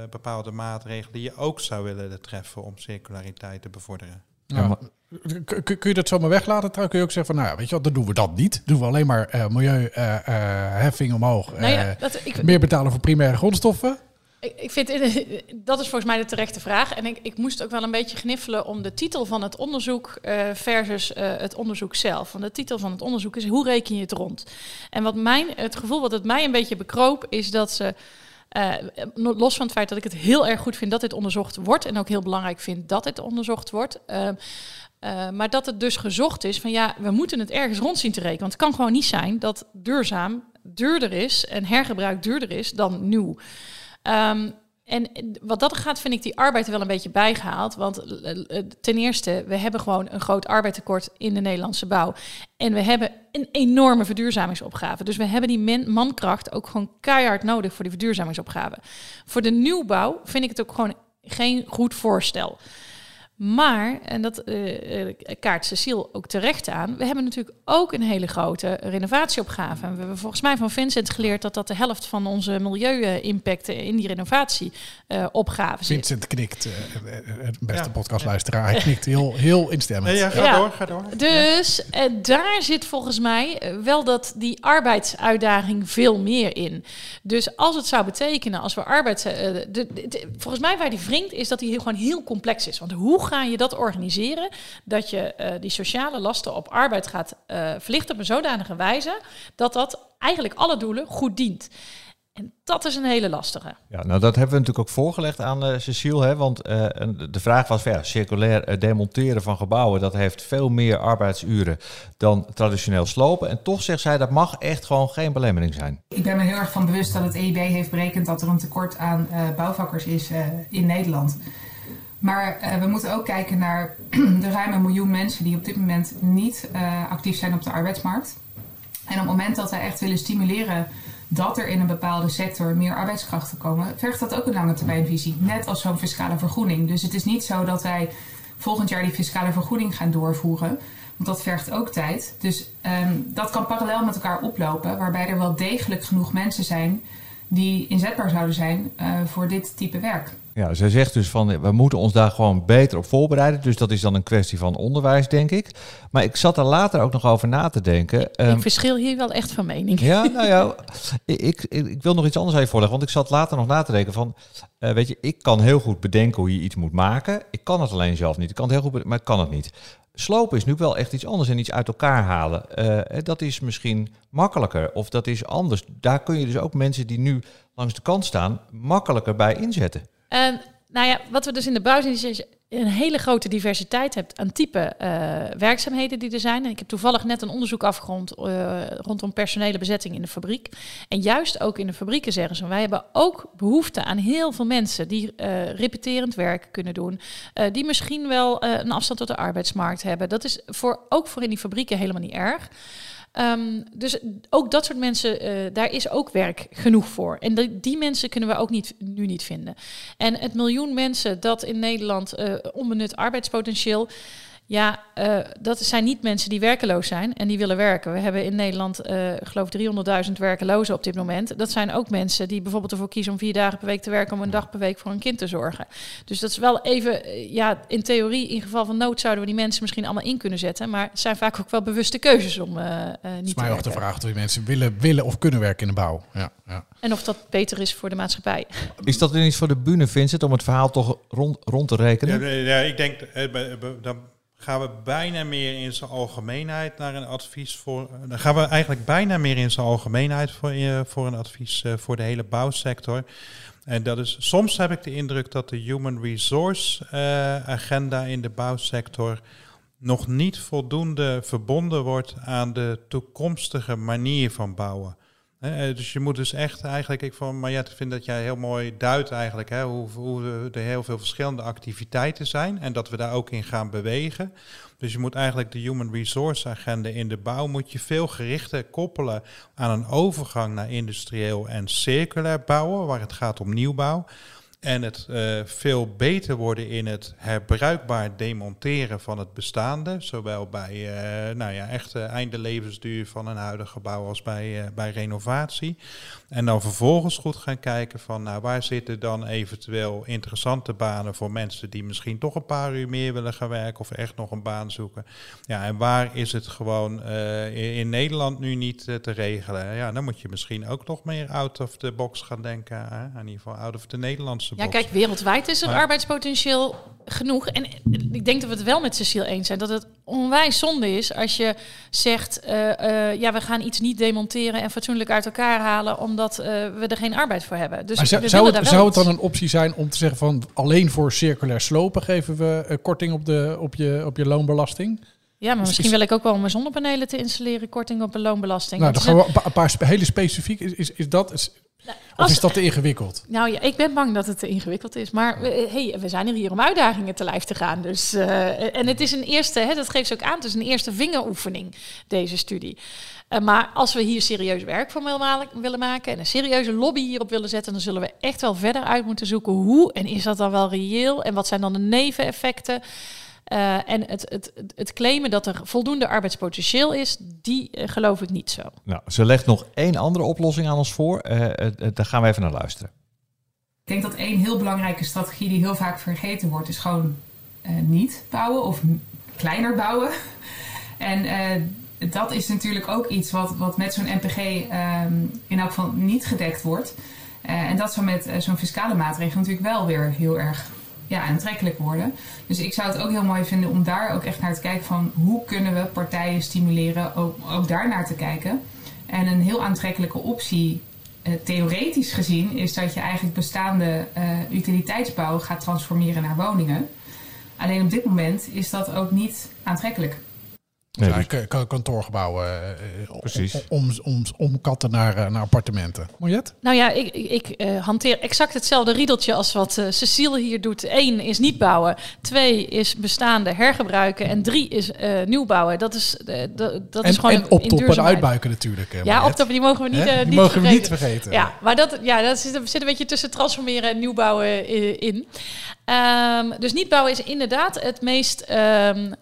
bepaalde maatregelen die je ook zou willen treffen om circulariteit te bevorderen? Ja, kun je dat zomaar weglaten? Trouw kun je ook zeggen van, nou, weet je wat, dan doen we dat niet. Doen we alleen maar uh, milieuheffing omhoog. Nou ja, dat, ik, meer betalen voor primaire grondstoffen. Ik, vind dat is volgens mij de terechte vraag. En ik, ik moest ook wel een beetje gniffelen om de titel van het onderzoek uh, versus uh, het onderzoek zelf. Want de titel van het onderzoek is hoe reken je het rond? En wat mijn, het gevoel wat het mij een beetje bekroop is dat ze. Uh, los van het feit dat ik het heel erg goed vind dat dit onderzocht wordt en ook heel belangrijk vind dat dit onderzocht wordt. Uh, maar dat het dus gezocht is van ja, we moeten het ergens rond zien te rekenen. Want het kan gewoon niet zijn dat duurzaam duurder is en hergebruik duurder is dan nieuw. Um, en wat dat gaat, vind ik die arbeid wel een beetje bijgehaald. Want eh, eh, ten eerste, we hebben gewoon een groot arbeidstekort in de Nederlandse bouw. En we hebben een enorme verduurzamingsopgave. Dus we hebben die mankracht ook gewoon keihard nodig voor die verduurzamingsopgave. Voor de nieuwbouw vind ik het ook gewoon geen goed voorstel. Maar, en dat uh, kaart Cecile ook terecht aan, we hebben natuurlijk ook een hele grote renovatieopgave. En we hebben volgens mij van Vincent geleerd dat dat de helft van onze milieu-impacten in die renovatieopgave uh, zit. Vincent knikt, uh, het beste ja. podcastluisteraar, hij knikt heel, heel instemmend. ja, ga ja. door, ga door. Dus daar zit volgens mij wel dat die arbeidsuitdaging veel meer in. Dus als het zou betekenen, als we arbeids... De, de, de, volgens mij waar die wringt, is dat die gewoon heel complex is. Want hoe ga je dat organiseren dat je uh, die sociale lasten op arbeid gaat uh, verlichten op een zodanige wijze dat dat eigenlijk alle doelen goed dient. En dat is een hele lastige. Ja, nou dat hebben we natuurlijk ook voorgelegd aan uh, Cecile. Hè, want uh, de vraag was, ja, circulair uh, demonteren van gebouwen... dat heeft veel meer arbeidsuren dan traditioneel slopen. En toch zegt zij, dat mag echt gewoon geen belemmering zijn. Ik ben me heel erg van bewust dat het EIB heeft berekend... dat er een tekort aan bouwvakkers is in Nederland... Maar uh, we moeten ook kijken naar de ruime miljoen mensen die op dit moment niet uh, actief zijn op de arbeidsmarkt. En op het moment dat wij echt willen stimuleren dat er in een bepaalde sector meer arbeidskrachten komen, vergt dat ook een lange termijnvisie. Net als zo'n fiscale vergoeding. Dus het is niet zo dat wij volgend jaar die fiscale vergoeding gaan doorvoeren. Want dat vergt ook tijd. Dus um, dat kan parallel met elkaar oplopen, waarbij er wel degelijk genoeg mensen zijn die inzetbaar zouden zijn eh, voor dit type werk. Ja, zij zegt dus van we moeten ons daar gewoon beter op voorbereiden. Dus dat is dan een kwestie van onderwijs, denk ik. Maar ik zat er later ook nog over na te denken. Ehm, ik verschil hier wel echt van mening. Ja, nou ja, ik, ik, ik wil nog iets anders even voorleggen. Want ik zat later nog na te denken van, eh, weet je, ik kan heel goed bedenken hoe je iets moet maken. Ik kan het alleen zelf niet. Ik kan het heel goed, bedenken, maar ik kan het niet. Slopen is nu wel echt iets anders en iets uit elkaar halen. Eh, dat is misschien makkelijker of dat is anders. Daar kun je dus ook mensen die nu langs de kant staan makkelijker bij inzetten. En nou ja, wat we dus in de bouw een hele grote diversiteit hebt aan type uh, werkzaamheden die er zijn. Ik heb toevallig net een onderzoek afgerond uh, rondom personele bezetting in de fabriek. En juist ook in de fabrieken zeggen ze, wij hebben ook behoefte aan heel veel mensen die uh, repeterend werk kunnen doen. die misschien wel een afstand tot de arbeidsmarkt hebben. Dat is voor, ook voor in die fabrieken helemaal niet erg. Um, dus ook dat soort mensen, uh, daar is ook werk genoeg voor. En die, die mensen kunnen we ook niet, nu niet vinden. En het miljoen mensen dat in Nederland uh, onbenut arbeidspotentieel ja, uh, dat zijn niet mensen die werkeloos zijn en die willen werken. We hebben in Nederland, uh, geloof 300.000 werkelozen op dit moment. Dat zijn ook mensen die bijvoorbeeld ervoor kiezen om vier dagen per week te werken, om een dag per week voor een kind te zorgen. Dus dat is wel even, eh, ja, in theorie, in geval van nood zouden we die mensen misschien allemaal in kunnen zetten. Maar het zijn vaak ook wel bewuste keuzes om uh, uh, niet te werken. Het is mij ook de vraag of die mensen willen, willen of kunnen werken in de bouw. Ja, ja. En of dat beter is voor de maatschappij. Is dat niet voor de bühne, Vincent, om het verhaal toch rond, rond te rekenen? Ja, ja ik denk, dan gaan we bijna meer in zijn algemeenheid naar een advies voor. Dan gaan we eigenlijk bijna meer in zijn algemeenheid voor, voor een advies uh, voor de hele bouwsector. En dat is, soms heb ik de indruk dat de human resource uh, agenda in de bouwsector nog niet voldoende verbonden wordt aan de toekomstige manier van bouwen. Dus je moet dus echt eigenlijk, ik van Mariette vind dat jij heel mooi duidt eigenlijk hè, hoe, hoe er heel veel verschillende activiteiten zijn en dat we daar ook in gaan bewegen. Dus je moet eigenlijk de human resource agenda in de bouw moet je veel gerichter koppelen aan een overgang naar industrieel en circulair bouwen, waar het gaat om nieuwbouw. En het uh, veel beter worden in het herbruikbaar demonteren van het bestaande. Zowel bij uh, nou ja, echte einde levensduur van een huidig gebouw als bij, bij renovatie. En dan vervolgens goed gaan kijken van nou, waar zitten dan eventueel interessante banen voor mensen die misschien toch een paar uur meer willen gaan werken of echt nog een baan zoeken. Ja, en waar is het gewoon in, Nederland nu niet te regelen? Ja, dan moet je misschien ook nog meer out of the box gaan denken. Hè? In ieder geval out of the Nederlandse ja, kijk, wereldwijd is er maar, arbeidspotentieel genoeg. En ik denk dat we het wel met Cecile eens zijn. Dat het onwijs zonde is als je zegt... Uh, uh, ja, we gaan iets niet demonteren en fatsoenlijk uit elkaar halen... omdat uh, we er geen arbeid voor hebben. Dus maar zou, zou, het, zou het dan een optie zijn om te zeggen van... alleen voor circulair slopen geven we korting op, de, op, je, op je loonbelasting? Ja, maar dus misschien is, wil ik ook wel om mijn zonnepanelen te installeren, korting op de loonbelasting. Nou, dan gaan we een paar hele specifiek. Is, is, is dat, is, nou, als, of is dat te ingewikkeld? Nou ja, ik ben bang dat het te ingewikkeld is. Maar we, hey, we zijn er hier om uitdagingen te lijf te gaan. Dus, uh, en het is een eerste, hè, dat geeft ze ook aan, het is een eerste vingeroefening, deze studie. Uh, maar als we hier serieus werk van willen maken en een serieuze lobby hierop willen zetten, dan zullen we echt wel verder uit moeten zoeken hoe en is dat dan wel reëel en wat zijn dan de neveneffecten. Uh, en het, het, het claimen dat er voldoende arbeidspotentieel is, die uh, geloof ik niet zo. Nou, ze legt nog één andere oplossing aan ons voor. Uh, daar gaan we even naar luisteren. Ik denk dat één heel belangrijke strategie die heel vaak vergeten wordt, is gewoon niet bouwen of kleiner bouwen. en dat is natuurlijk ook iets wat, wat met zo'n NPG um, in elk geval niet gedekt wordt. en dat zou met zo'n fiscale maatregel natuurlijk wel weer heel erg ja, aantrekkelijk worden. Dus ik zou het ook heel mooi vinden om daar ook echt naar te kijken van hoe kunnen we partijen stimuleren ook, ook daar naar te kijken. En een heel aantrekkelijke optie, uh, theoretisch gezien, is dat je eigenlijk bestaande uh, utiliteitsbouw gaat transformeren naar woningen. Alleen op dit moment is dat ook niet aantrekkelijk. Nee, ja, kantoorgebouwen. Uh, Precies. Om, om, om, katten naar, uh, naar appartementen. Mariette? Nou ja, ik, ik uh, hanteer exact hetzelfde riedeltje als wat uh, Cecile hier doet. Eén is niet bouwen. Twee is bestaande hergebruiken. En drie is nieuw bouwen. Dat is, dat, dat en, is gewoon en optoppen en uitbuiken natuurlijk. ja, optoppen die mogen we niet, die niet mogen vergeten. we niet vergeten. Ja, maar dat, ja, dat zit, zit een beetje tussen transformeren en nieuwbouwen in. Um, dus niet bouwen is inderdaad het meest, um,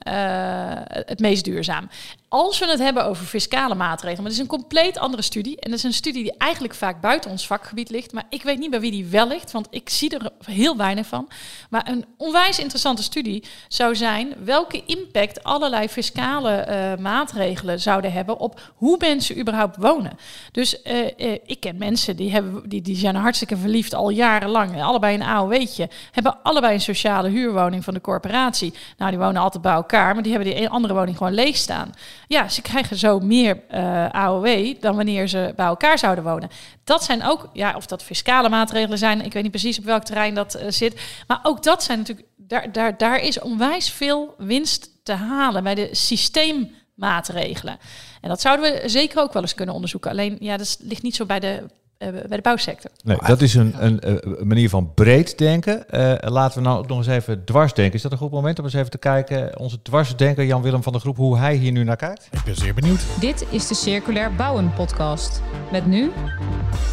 het meest duurzaam. Als we het hebben over fiscale maatregelen, maar het is een compleet andere studie. En dat is een studie die eigenlijk vaak buiten ons vakgebied ligt. Maar ik weet niet bij wie die wel ligt, want ik zie er heel weinig van. Maar een onwijs interessante studie zou zijn welke impact allerlei fiscale eh, maatregelen zouden hebben op hoe mensen überhaupt wonen. Dus uh, uh, ik ken mensen die, hebben, die, die zijn hartstikke verliefd al jarenlang. Allebei een AOW'tje. Hebben allebei een sociale huurwoning van de corporatie. Nou, die wonen altijd bij elkaar, maar die hebben die andere woning gewoon leeg staan. Ja, ze krijgen zo meer uh, AOW dan wanneer ze bij elkaar zouden wonen. Dat zijn ook, ja, of dat fiscale maatregelen zijn, ik weet niet precies op welk terrein dat uh, zit. Maar ook dat zijn natuurlijk, daar, daar, daar is onwijs veel winst te halen bij de systeemmaatregelen. En dat zouden we zeker ook wel eens kunnen onderzoeken. Alleen, ja, dat ligt niet zo bij de bij de bouwsector. Nee, dat is een, een, een, manier van breed denken. Uh, laten we nou ook nog eens even dwars denken. Is dat een goed moment om eens even te kijken, onze dwarsdenker Jan-Willem van der Groep, hoe hij hier nu naar kijkt? Ik ben zeer benieuwd. Dit is de Circulair Bouwen podcast. Met nu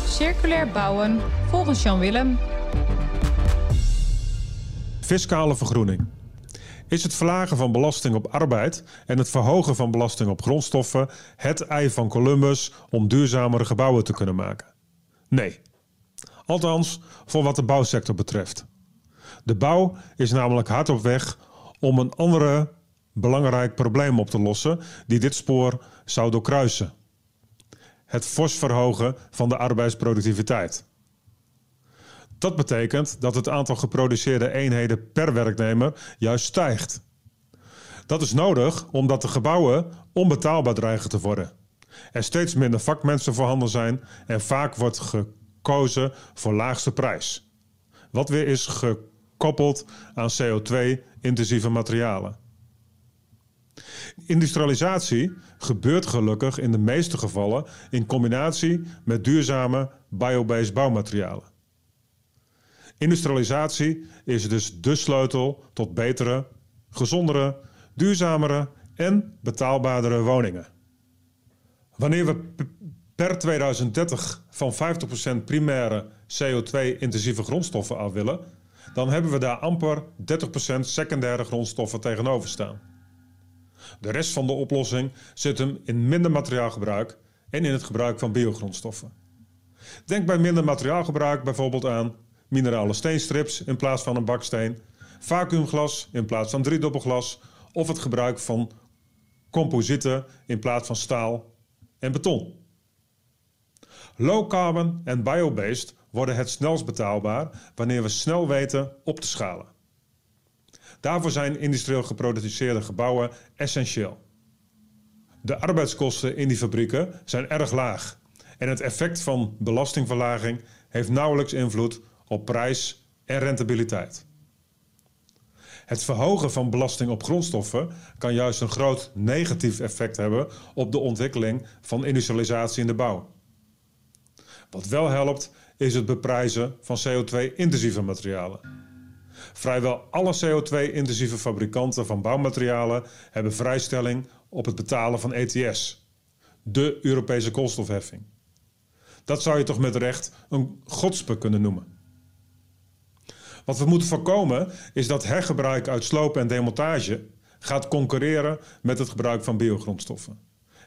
Circulair Bouwen volgens Jan-Willem. Fiscale vergroening. Is het verlagen van belasting op arbeid en het verhogen van belasting op grondstoffen het ei van Columbus om duurzamere gebouwen te kunnen maken? Nee. Althans, voor wat de bouwsector betreft. De bouw is namelijk hard op weg om een andere belangrijk probleem op te lossen die dit spoor zou doorkruisen. Het fors verhogen van de arbeidsproductiviteit. Dat betekent dat het aantal geproduceerde eenheden per werknemer juist stijgt. Dat is nodig omdat de gebouwen onbetaalbaar dreigen te worden. Er steeds minder vakmensen voorhanden zijn en vaak wordt gekozen voor laagste prijs. Wat weer is gekoppeld aan CO2-intensieve materialen. Industrialisatie gebeurt gelukkig in de meeste gevallen in combinatie met duurzame biobased bouwmaterialen. Industrialisatie is dus de sleutel tot betere, gezondere, duurzamere en betaalbaardere woningen. Wanneer we per 2030 van 50% primaire CO2-intensieve grondstoffen af willen, dan hebben we daar amper 30% secundaire grondstoffen tegenover staan. De rest van de oplossing zit hem in minder materiaalgebruik en in het gebruik van biogrondstoffen. Denk bij minder materiaalgebruik bijvoorbeeld aan minerale steenstrips in plaats van een baksteen, vacuümglas in plaats van driedubbelglas of het gebruik van composieten in plaats van staal en beton. Low carbon en biobased worden het snelst betaalbaar wanneer we snel weten op te schalen. Daarvoor zijn industrieel geproduceerde gebouwen essentieel. De arbeidskosten in die fabrieken zijn erg laag en het effect van belastingverlaging heeft nauwelijks invloed op prijs en rentabiliteit. Het verhogen van belasting op grondstoffen kan juist een groot negatief effect hebben op de ontwikkeling van industrialisatie in de bouw. Wat wel helpt, is het beprijzen van CO2-intensieve materialen. Vrijwel alle CO2-intensieve fabrikanten van bouwmaterialen hebben vrijstelling op het betalen van ETS, de Europese koolstofheffing. Dat zou je toch met recht een godspe kunnen noemen. Wat we moeten voorkomen is dat hergebruik uit sloop en demontage gaat concurreren met het gebruik van biogrondstoffen.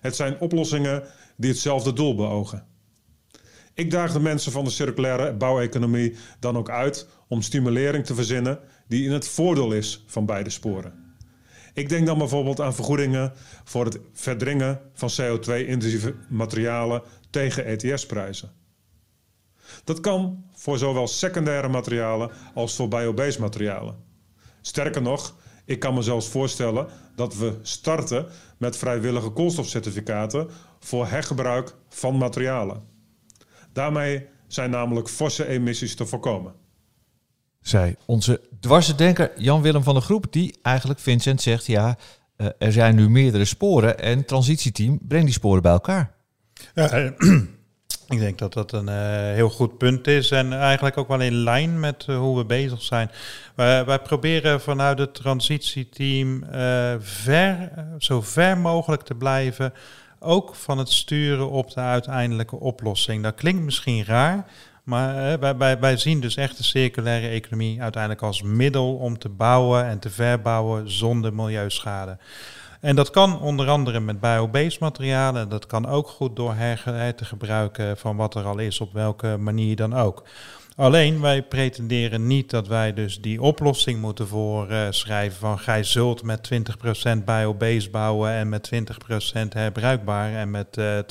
Het zijn oplossingen die hetzelfde doel beogen. Ik daag de mensen van de circulaire bouweconomie dan ook uit om stimulering te verzinnen die in het voordeel is van beide sporen. Ik denk dan bijvoorbeeld aan vergoedingen voor het verdringen van CO2-intensieve materialen tegen ETS-prijzen. Dat kan voor zowel secundaire materialen als voor biobased materialen. Sterker nog, ik kan me zelfs voorstellen dat we starten met vrijwillige koolstofcertificaten voor hergebruik van materialen. Daarmee zijn namelijk forse emissies te voorkomen. Zij, onze dwarsdenker Jan-Willem van der Groep, die eigenlijk Vincent zegt, ja, uh, er zijn nu meerdere sporen en transitieteam, breng die sporen bij elkaar. Ja, ik denk dat dat een uh, heel goed punt is en eigenlijk ook wel in lijn met uh, hoe we bezig zijn. Wij, wij proberen vanuit het transitieteam uh, ver, zo ver mogelijk te blijven, ook van het sturen op de uiteindelijke oplossing. Dat klinkt misschien raar, maar wij zien dus echt de circulaire economie uiteindelijk als middel om te bouwen en te verbouwen zonder milieuschade. En dat kan onder andere met biobased materialen. Dat kan ook goed door her te gebruiken van wat er al is, op welke manier dan ook. Alleen wij pretenderen niet dat wij dus die oplossing moeten voorschrijven van gij zult met 20% biobased bouwen en met 20% herbruikbaar en met uh, eh,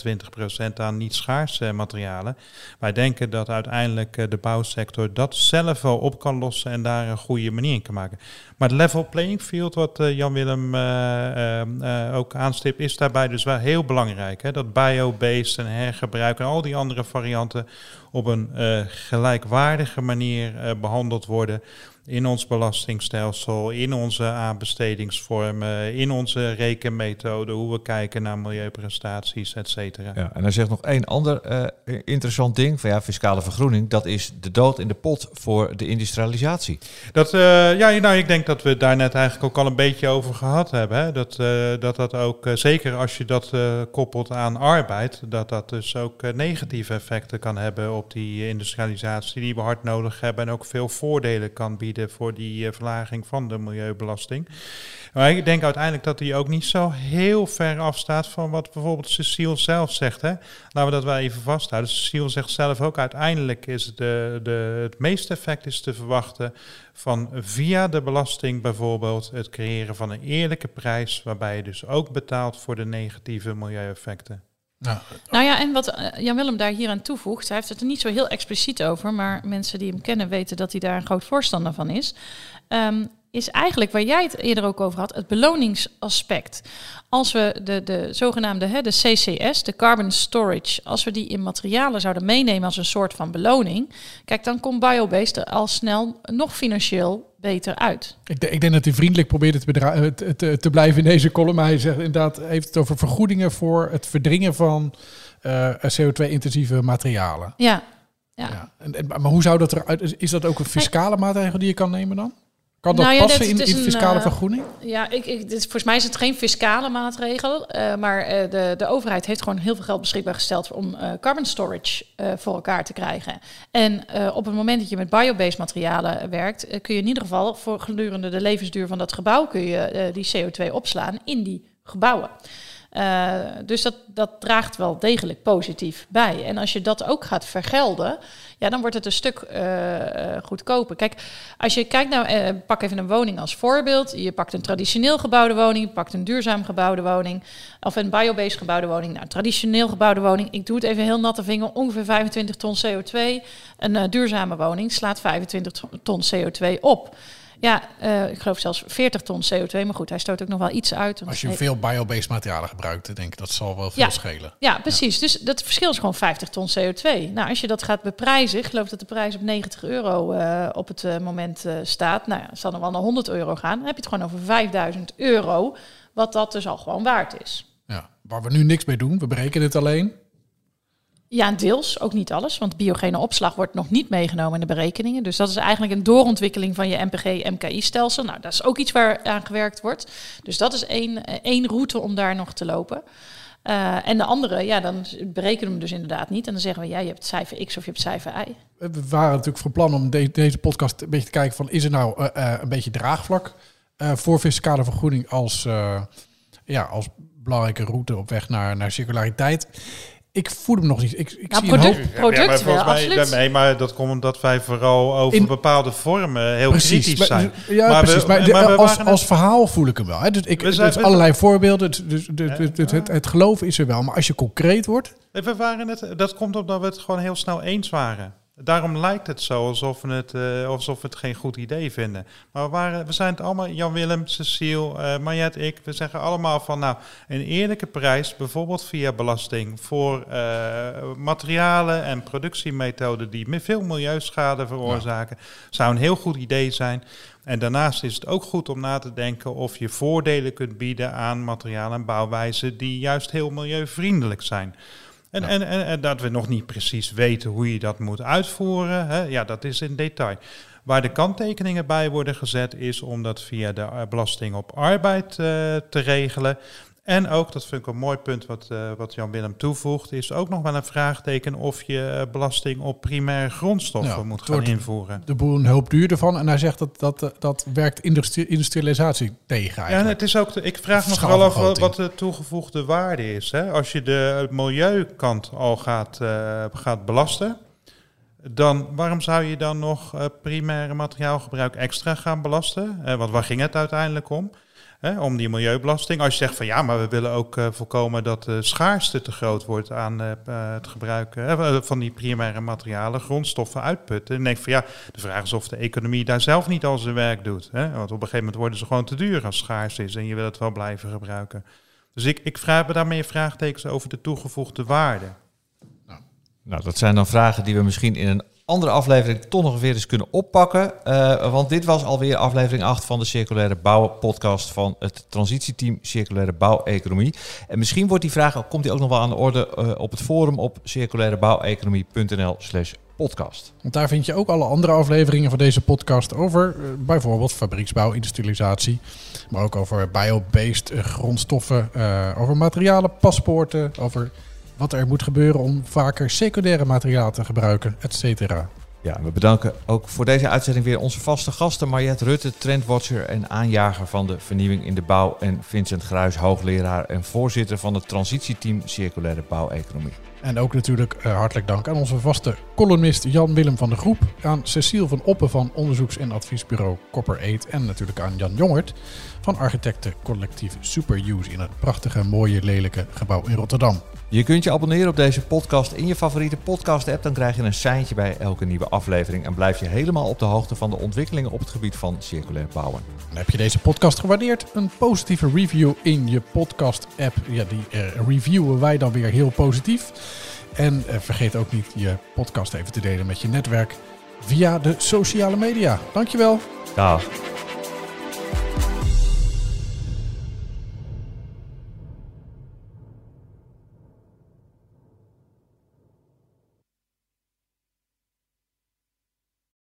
20% aan niet schaarse materialen. Wij denken dat uiteindelijk eh, de bouwsector dat zelf wel op kan lossen en daar een goede manier in kan maken. Maar het level playing field, wat uh, Jan-Willem ook aanstipt, is daarbij dus wel heel belangrijk. Hè? Dat biobased en hergebruik en al die andere varianten op een gelijkwaardige manier behandeld worden in ons belastingstelsel, in onze aanbestedingsvormen, in onze rekenmethode, hoe we kijken naar milieuprestaties, et cetera. Ja, en hij zegt nog één ander uh, interessant ding van ja, fiscale vergroening, dat is de dood in de pot voor de industrialisatie. Dat, uh, ja, nou, ik denk dat we daar net eigenlijk ook al een beetje over gehad hebben. Hè? Dat, uh, dat dat ook, zeker als je dat koppelt aan arbeid, dat dat dus ook negatieve effecten kan hebben op die industrialisatie die we hard nodig hebben en ook veel voordelen kan bieden voor die uh, verlaging van de milieubelasting. Maar ik denk uiteindelijk dat die ook niet zo heel ver afstaat van wat bijvoorbeeld Cecile zelf zegt. Hè? Laten we dat wel even vasthouden. Cecile zegt zelf ook uiteindelijk is de, de, het meeste effect is te verwachten van via de belasting bijvoorbeeld het creëren van een eerlijke prijs waarbij je dus ook betaalt voor de negatieve milieueffecten. Nou, ja, en wat eh, Jan Willem daar hier aan toevoegt, hij heeft het er niet zo heel expliciet over, maar mensen die hem kennen weten dat hij daar een groot voorstander van is. Um, is eigenlijk waar jij het eerder ook over had, het beloningsaspect. Als we de, de zogenaamde hè, de CCS, de carbon storage, als we die in materialen zouden meenemen als een soort van beloning, kijk, dan komt biobased al snel nog financieel beter uit. Ik, ik denk dat hij vriendelijk probeert te, te, te, blijven in deze column. Maar hij zegt inderdaad, heeft het over vergoedingen voor het verdringen van uh, eh, CO2-intensieve materialen. Ja. ja. ja. En, maar hoe zou dat eruit? Is dat ook een fiscale maatregel die je kan nemen dan? Kan dat nou ja, passen in, in fiscale uh, vergroening? Ja, ik, ik, dit, volgens mij is het geen fiscale maatregel. Uh, maar uh, de, de overheid heeft gewoon heel veel geld beschikbaar gesteld om carbon storage voor elkaar te krijgen. En op het moment dat je met biobased materialen werkt, kun je in ieder geval voor gedurende de levensduur van dat gebouw kun je die CO2 opslaan in die gebouwen. Dus dat, dat draagt wel degelijk positief bij. En als je dat ook gaat vergelden, ja, dan wordt het een stuk uh, goedkoper. Kijk, als je kijkt naar, uh, pak even een woning als voorbeeld. Je pakt een traditioneel gebouwde woning, je pakt een duurzaam gebouwde woning, of een biobased gebouwde woning. Nou, traditioneel gebouwde woning, ik doe het even heel natte vinger, ongeveer 25 ton CO2. Een duurzame woning slaat 25 ton CO2 op. Ja, uh, ik geloof zelfs 40 ton CO2. Maar goed, hij stoot ook nog wel iets uit. Als je veel biobased materialen gebruikt, denk ik dat zal wel veel ja, schelen. Ja, precies. Dus dat verschil is gewoon 50 ton CO2. Nou, als je dat gaat beprijzen, ik geloof dat de prijs op 90 euro uh, op het uh, moment staat. Nou ja, zal dan wel naar 100 euro gaan. Dan heb je het gewoon over 5000 euro, wat dat dus al gewoon waard is. Ja, waar we nu niks mee doen, we berekenen het alleen. Ja, deels, ook niet alles, want biogene opslag wordt nog niet meegenomen in de berekeningen. Dus dat is eigenlijk een doorontwikkeling van je MPG-MKI-stelsel. Nou, dat is ook iets waar aan gewerkt wordt. Dus dat is één, eh, één route om daar nog te lopen. Uh, en de andere, ja, dan berekenen we hem dus inderdaad niet. En dan zeggen we, ja, je hebt cijfer X of je hebt cijfer Y. We waren natuurlijk van plan om de, deze podcast een beetje te kijken van... is er nou uh, een beetje draagvlak voor fiscale vergoeding als, ja, als belangrijke route op weg naar, naar circulariteit ik voel hem nog niet. Ik, ik nou, zie product, een product ja, wel, absoluut. Nee, maar dat komt omdat wij vooral over bepaalde vormen heel precies, kritisch zijn. ja, maar precies. We, maar, als, als verhaal voel ik hem wel. Hè. Dus ik, we zijn, dus allerlei voorbeelden. Dus, dus, het, het, het, geloof is er wel. Maar als je concreet wordt... We waren het, dat komt omdat we het gewoon heel snel eens waren. Daarom lijkt het zo alsof we het, uh, alsof we het geen goed idee vinden. Maar we, waren, we zijn het allemaal, Jan Willem, Cecile, uh, ik, we zeggen allemaal van nou, een eerlijke prijs, bijvoorbeeld via belasting, voor uh, materialen en productiemethoden die veel milieuschade veroorzaken, zou een heel goed idee zijn. En daarnaast is het ook goed om na te denken of je voordelen kunt bieden aan materialen en bouwwijzen die juist heel milieuvriendelijk zijn. En, en, en, en, dat we nog niet precies weten hoe je dat moet uitvoeren, hè, ja, dat is in detail. Waar de kanttekeningen bij worden gezet is om dat via de belasting op arbeid uh, te regelen. En ook, dat vind ik een mooi punt wat, uh, wat Jan Willem toevoegt, is ook nog wel een vraagteken of je belasting op primaire grondstoffen Ja, moet gaan invoeren. De boer een hoop duurder van en hij zegt dat dat, eh, dat werkt industri- industrialisatie tegen Ja, en eigenlijk. het is ook. De, ik vraag me vooral af wat, de toegevoegde waarde is. Hè? Als je de milieukant al gaat, eh, gaat belasten, dan waarom zou je dan nog eh, primaire materiaalgebruik extra gaan belasten? Eh, want waar ging het uiteindelijk om? Hè, om die milieubelasting. Als je zegt van ja, maar we willen ook eh, voorkomen dat de schaarste te groot wordt aan eh, eh, het gebruik eh, van die primaire materialen, grondstoffen uitputten. Dan van ja, de vraag is of de economie daar zelf niet al zijn werk doet. Hè? Want op een gegeven moment worden ze gewoon te duur als schaars is en je wil het wel blijven gebruiken. Dus ik, ik vraag me daar meer vraagtekens over de toegevoegde waarde. Nou, dat zijn dan vragen die we misschien in een andere aflevering toch nog weer eens kunnen oppakken. Eh, want dit was alweer aflevering 8 van de Circulaire Bouw podcast van het transitieteam Circulaire Bouweconomie. En misschien wordt die vraag, komt die ook nog wel aan de orde eh, op het forum op circulairebouweconomie.nl slash podcast. Want daar vind je ook alle andere afleveringen van deze podcast over eh, bijvoorbeeld fabrieksbouw, industrialisatie, maar ook over bio-based grondstoffen, over materialen, paspoorten, over wat er moet gebeuren om vaker secundaire materialen te gebruiken, et cetera. Ja, we bedanken ook voor deze uitzending weer onze vaste gasten Mariette Rutte, trendwatcher en aanjager van de vernieuwing in de bouw en Vincent Gruis, hoogleraar en voorzitter van het transitieteam Circulaire Bouweconomie. En ook natuurlijk eh, hartelijk dank aan onze vaste columnist Jan-Willem van de Groep, aan Cecile van Oppen van onderzoeks- en adviesbureau Copper 8 en natuurlijk aan Jan Jongert van architectencollectief Superuse in het prachtige, mooie, lelijke gebouw in Rotterdam. Je kunt je abonneren op deze podcast in je favoriete podcast-app. Dan krijg je een seintje bij elke nieuwe aflevering. En blijf je helemaal op de hoogte van de ontwikkelingen op het gebied van circulair bouwen. En heb je deze podcast gewaardeerd? Een positieve review in je podcast-app. Ja, die eh, reviewen wij dan weer heel positief. En eh, vergeet ook niet je podcast even te delen met je netwerk via de sociale media. Dankjewel. Dag.